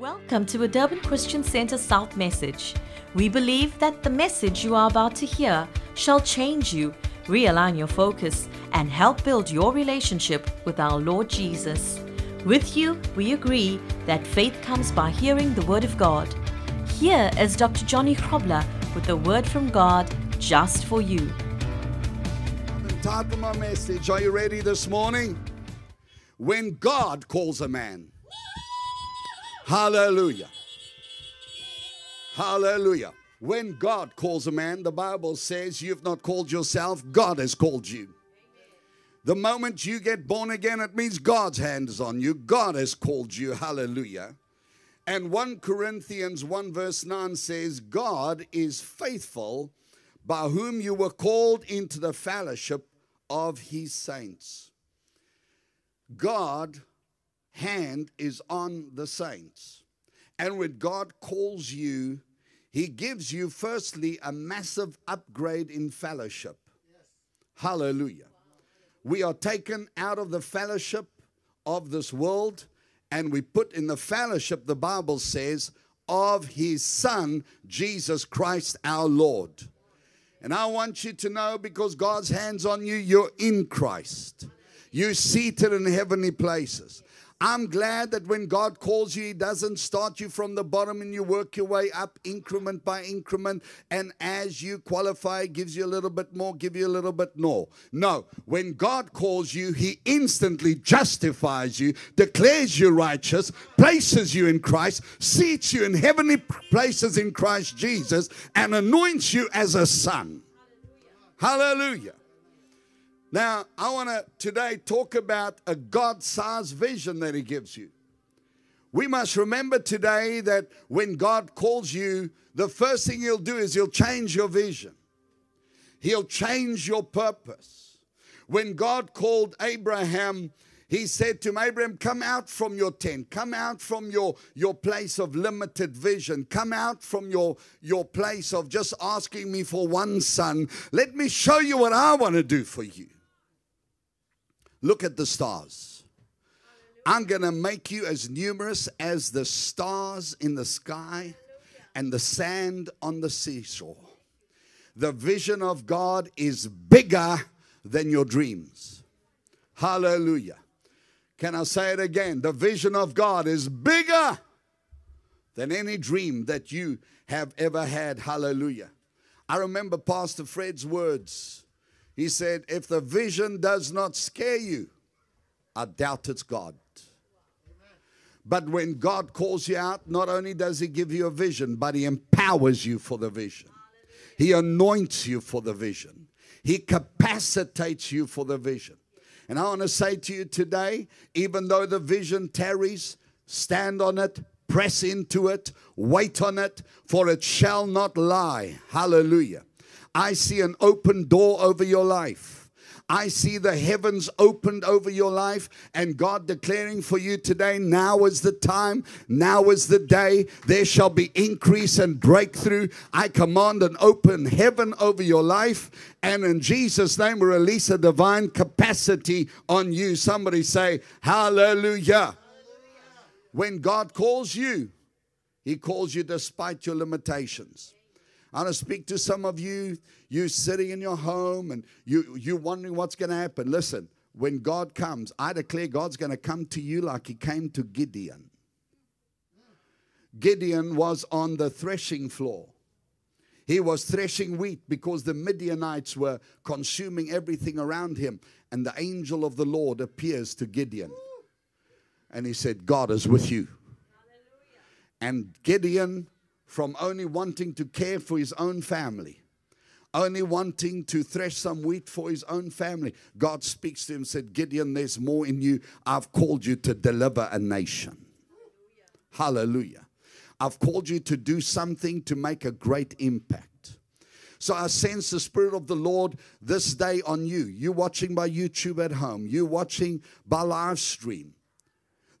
Welcome to a Durban Christian Center South message. We believe that the message you are about to hear shall change you, realign your focus, and help build your relationship with our Lord Jesus. With you, we agree that faith comes by hearing the Word of God. Here is Dr. Johnny Krobler with the Word from God just for you. My message, are you ready this morning? When God calls a man. Hallelujah. Hallelujah. When God calls a man, the Bible says you've not called yourself, God has called you. The moment you get born again, it means God's hand is on you. God has called you. Hallelujah. And 1 Corinthians 1 verse 9 says, God is faithful by whom you were called into the fellowship of his saints. God hand is on the saints. And when God calls you, he gives you firstly a massive upgrade in fellowship. Hallelujah. We are taken out of the fellowship of this world and we put in the fellowship, the Bible says, of his Son, Jesus Christ our Lord. And I want you to know because God's hands on you, you're in Christ. You're seated in heavenly places. I'm glad that when God calls you, He doesn't start you from the bottom and you work your way up increment by increment. And as you qualify, gives you a little bit more, give you a little bit more. No, when God calls you, He instantly justifies you, declares you righteous, places you in Christ, seats you in heavenly places in Christ Jesus, and anoints you as a son. Hallelujah. Now, I want to today talk about a God sized vision that He gives you. We must remember today that when God calls you, the first thing He'll do is He'll change your vision, He'll change your purpose. When God called Abraham, he said to him, Abraham, come out from your tent, come out from your, your place of limited vision, come out from your, your place of just asking me for one son. Let me show you what I want to do for you. Look at the stars. I'm going to make you as numerous as the stars in the sky and the sand on the seashore. The vision of God is bigger than your dreams. Hallelujah. Can I say it again? The vision of God is bigger than any dream that you have ever had. Hallelujah. I remember Pastor Fred's words. He said, If the vision does not scare you, I doubt it's God. But when God calls you out, not only does He give you a vision, but He empowers you for the vision. He anoints you for the vision. He capacitates you for the vision. And I want to say to you today, even though the vision tarries, stand on it, press into it, wait on it, for it shall not lie. Hallelujah. I see an open door over your life. I see the heavens opened over your life and God declaring for you today now is the time, now is the day. There shall be increase and breakthrough. I command an open heaven over your life and in Jesus' name we release a divine capacity on you. Somebody say, Hallelujah. When God calls you, He calls you despite your limitations. I want to speak to some of you, you sitting in your home and you, you wondering what's going to happen. Listen, when God comes, I declare God's going to come to you like he came to Gideon. Gideon was on the threshing floor. He was threshing wheat because the Midianites were consuming everything around him. And the angel of the Lord appears to Gideon. And he said, God is with you. And Gideon from only wanting to care for his own family, only wanting to thresh some wheat for his own family. God speaks to him said, Gideon, there's more in you. I've called you to deliver a nation. Hallelujah. Hallelujah. I've called you to do something to make a great impact. So I sense the Spirit of the Lord this day on you. You watching by YouTube at home, you watching by live stream.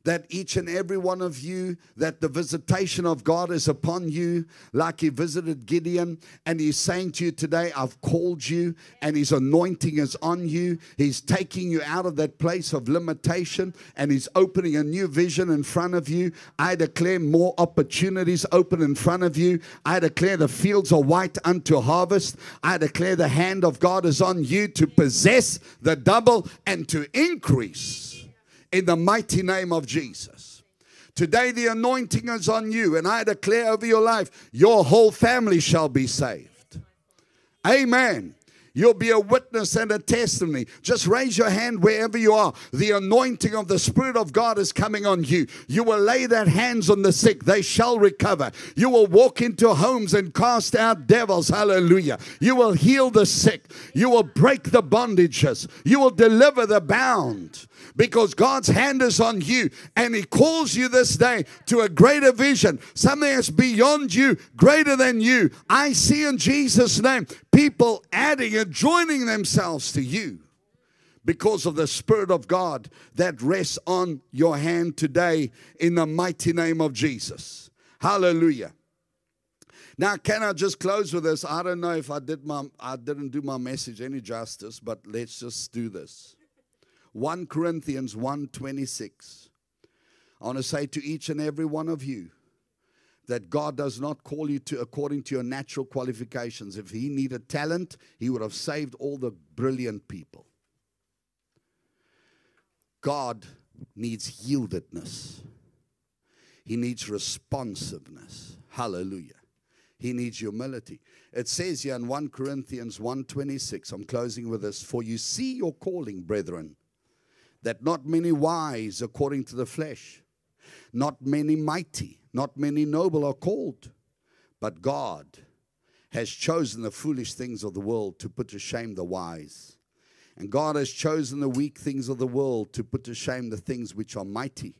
That each and every one of you, that the visitation of God is upon you, like He visited Gideon. And He's saying to you today, I've called you, and His anointing is on you. He's taking you out of that place of limitation, and He's opening a new vision in front of you. I declare more opportunities open in front of you. I declare the fields are white unto harvest. I declare the hand of God is on you to possess the double and to increase in the mighty name of Jesus. Today, the anointing is on you, and I declare over your life, your whole family shall be saved. Amen. You'll be a witness and a testimony. Just raise your hand wherever you are. The anointing of the Spirit of God is coming on you. You will lay that hands on the sick, they shall recover. You will walk into homes and cast out devils. Hallelujah. You will heal the sick. You will break the bondages. You will deliver the bound because God's hand is on you and He calls you this day to a greater vision, something that's beyond you, greater than you. I see in Jesus' name people adding and joining themselves to you because of the Spirit of God that rests on your hand today in the mighty name of Jesus. Hallelujah. Now, can I just close with this? I don't know if I did my I didn't do my message any justice, but let's just do this. 1 Corinthians 1:26. I want to say to each and every one of you that God does not call you to according to your natural qualifications. If he needed talent, he would have saved all the brilliant people. God needs yieldedness. He needs responsiveness. Hallelujah. He needs humility. It says here in 1 Corinthians 1:26, I'm closing with this, for you see your calling, brethren, that not many wise according to the flesh, not many mighty, not many noble are called, but God has chosen the foolish things of the world to put to shame the wise. And God has chosen the weak things of the world to put to shame the things which are mighty.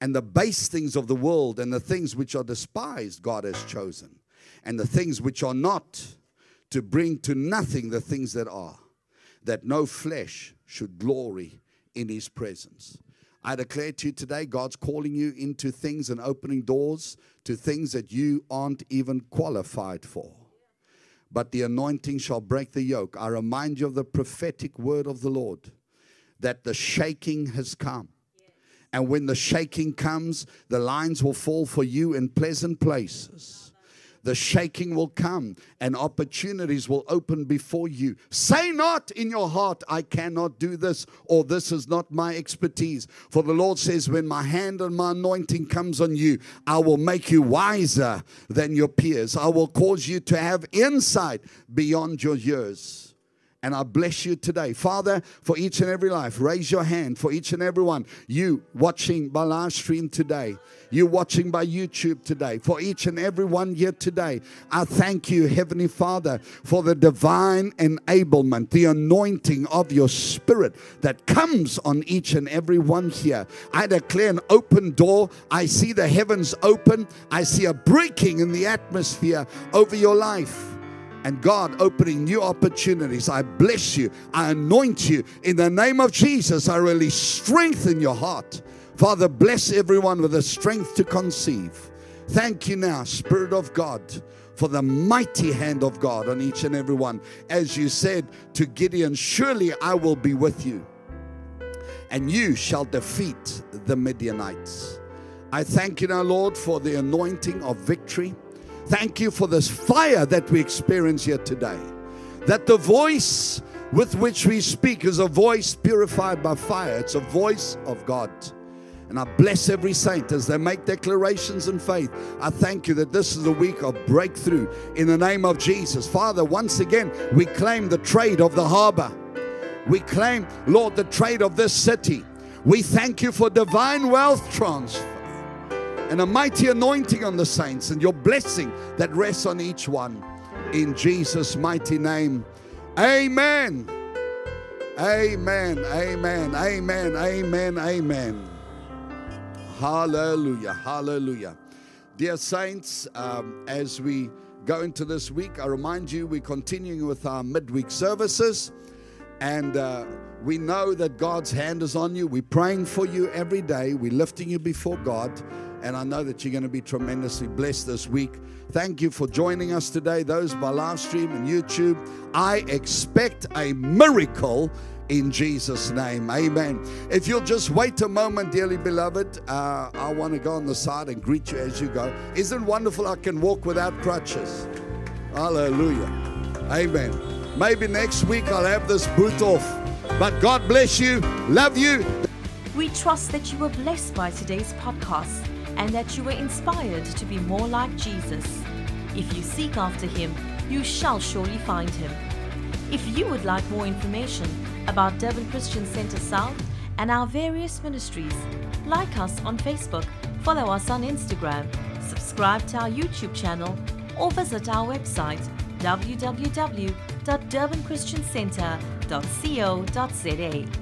And the base things of the world and the things which are despised, God has chosen. And the things which are not, to bring to nothing the things that are, that no flesh should glory in His presence. I declare to you today, God's calling you into things and opening doors to things that you aren't even qualified for. But the anointing shall break the yoke. I remind you of the prophetic word of the Lord that the shaking has come. And when the shaking comes, the lines will fall for you in pleasant places the shaking will come and opportunities will open before you. Say not in your heart, I cannot do this, or this is not my expertise. For the Lord says, When my hand and my anointing comes on you, I will make you wiser than your peers. I will cause you to have insight beyond your years. And I bless you today. Father, for each and every life, raise your hand for each and every one. You watching by live stream today, you watching by YouTube today, for each and every one here today. I thank you, Heavenly Father, for the divine enablement, the anointing of your Spirit that comes on each and every one here. I declare an open door. I see the heavens open. I see a breaking in the atmosphere over your life and God opening new opportunities. I bless you. I anoint you. In the name of Jesus, I really strengthen your heart. Father, bless everyone with the strength to conceive. Thank you now, Spirit of God, for the mighty hand of God on each and every one. As you said to Gideon, Surely I will be with you, and you shall defeat the Midianites. I thank you now, Lord, for the anointing of victory. Thank you for this fire that we experience here today. That the voice with which we speak is a voice purified by fire, it's a voice of God. And I bless every saint as they make declarations in faith. I thank you that this is a week of breakthrough in the name of Jesus. Father, once again, we claim the trade of the harbor. We claim, Lord, the trade of this city. We thank you for divine wealth transfer and a mighty anointing on the saints and your blessing that rests on each one. In Jesus' mighty name. Amen. Amen. Amen. Amen. Amen. Amen. Hallelujah. Hallelujah. Dear saints, um, as we go into this week, I remind you we're continuing with our midweek services. And uh, we know that God's hand is on you. We're praying for you every day. We're lifting you before God. And I know that you're going to be tremendously blessed this week. Thank you for joining us today, those by live stream and YouTube. I expect a miracle in Jesus' name. Amen. If you'll just wait a moment, dearly beloved, uh, I want to go on the side and greet you as you go. Isn't it wonderful I can walk without crutches? Hallelujah. Amen. Maybe next week I'll have this boot off. But God bless you. Love you. We trust that you were blessed by today's podcast and that you were inspired to be more like Jesus. If you seek after him, you shall surely find him. If you would like more information about Durban Christian Center South and our various ministries, like us on Facebook, follow us on Instagram, subscribe to our YouTube channel, or visit our website www.durbanchristiancenter.co.za.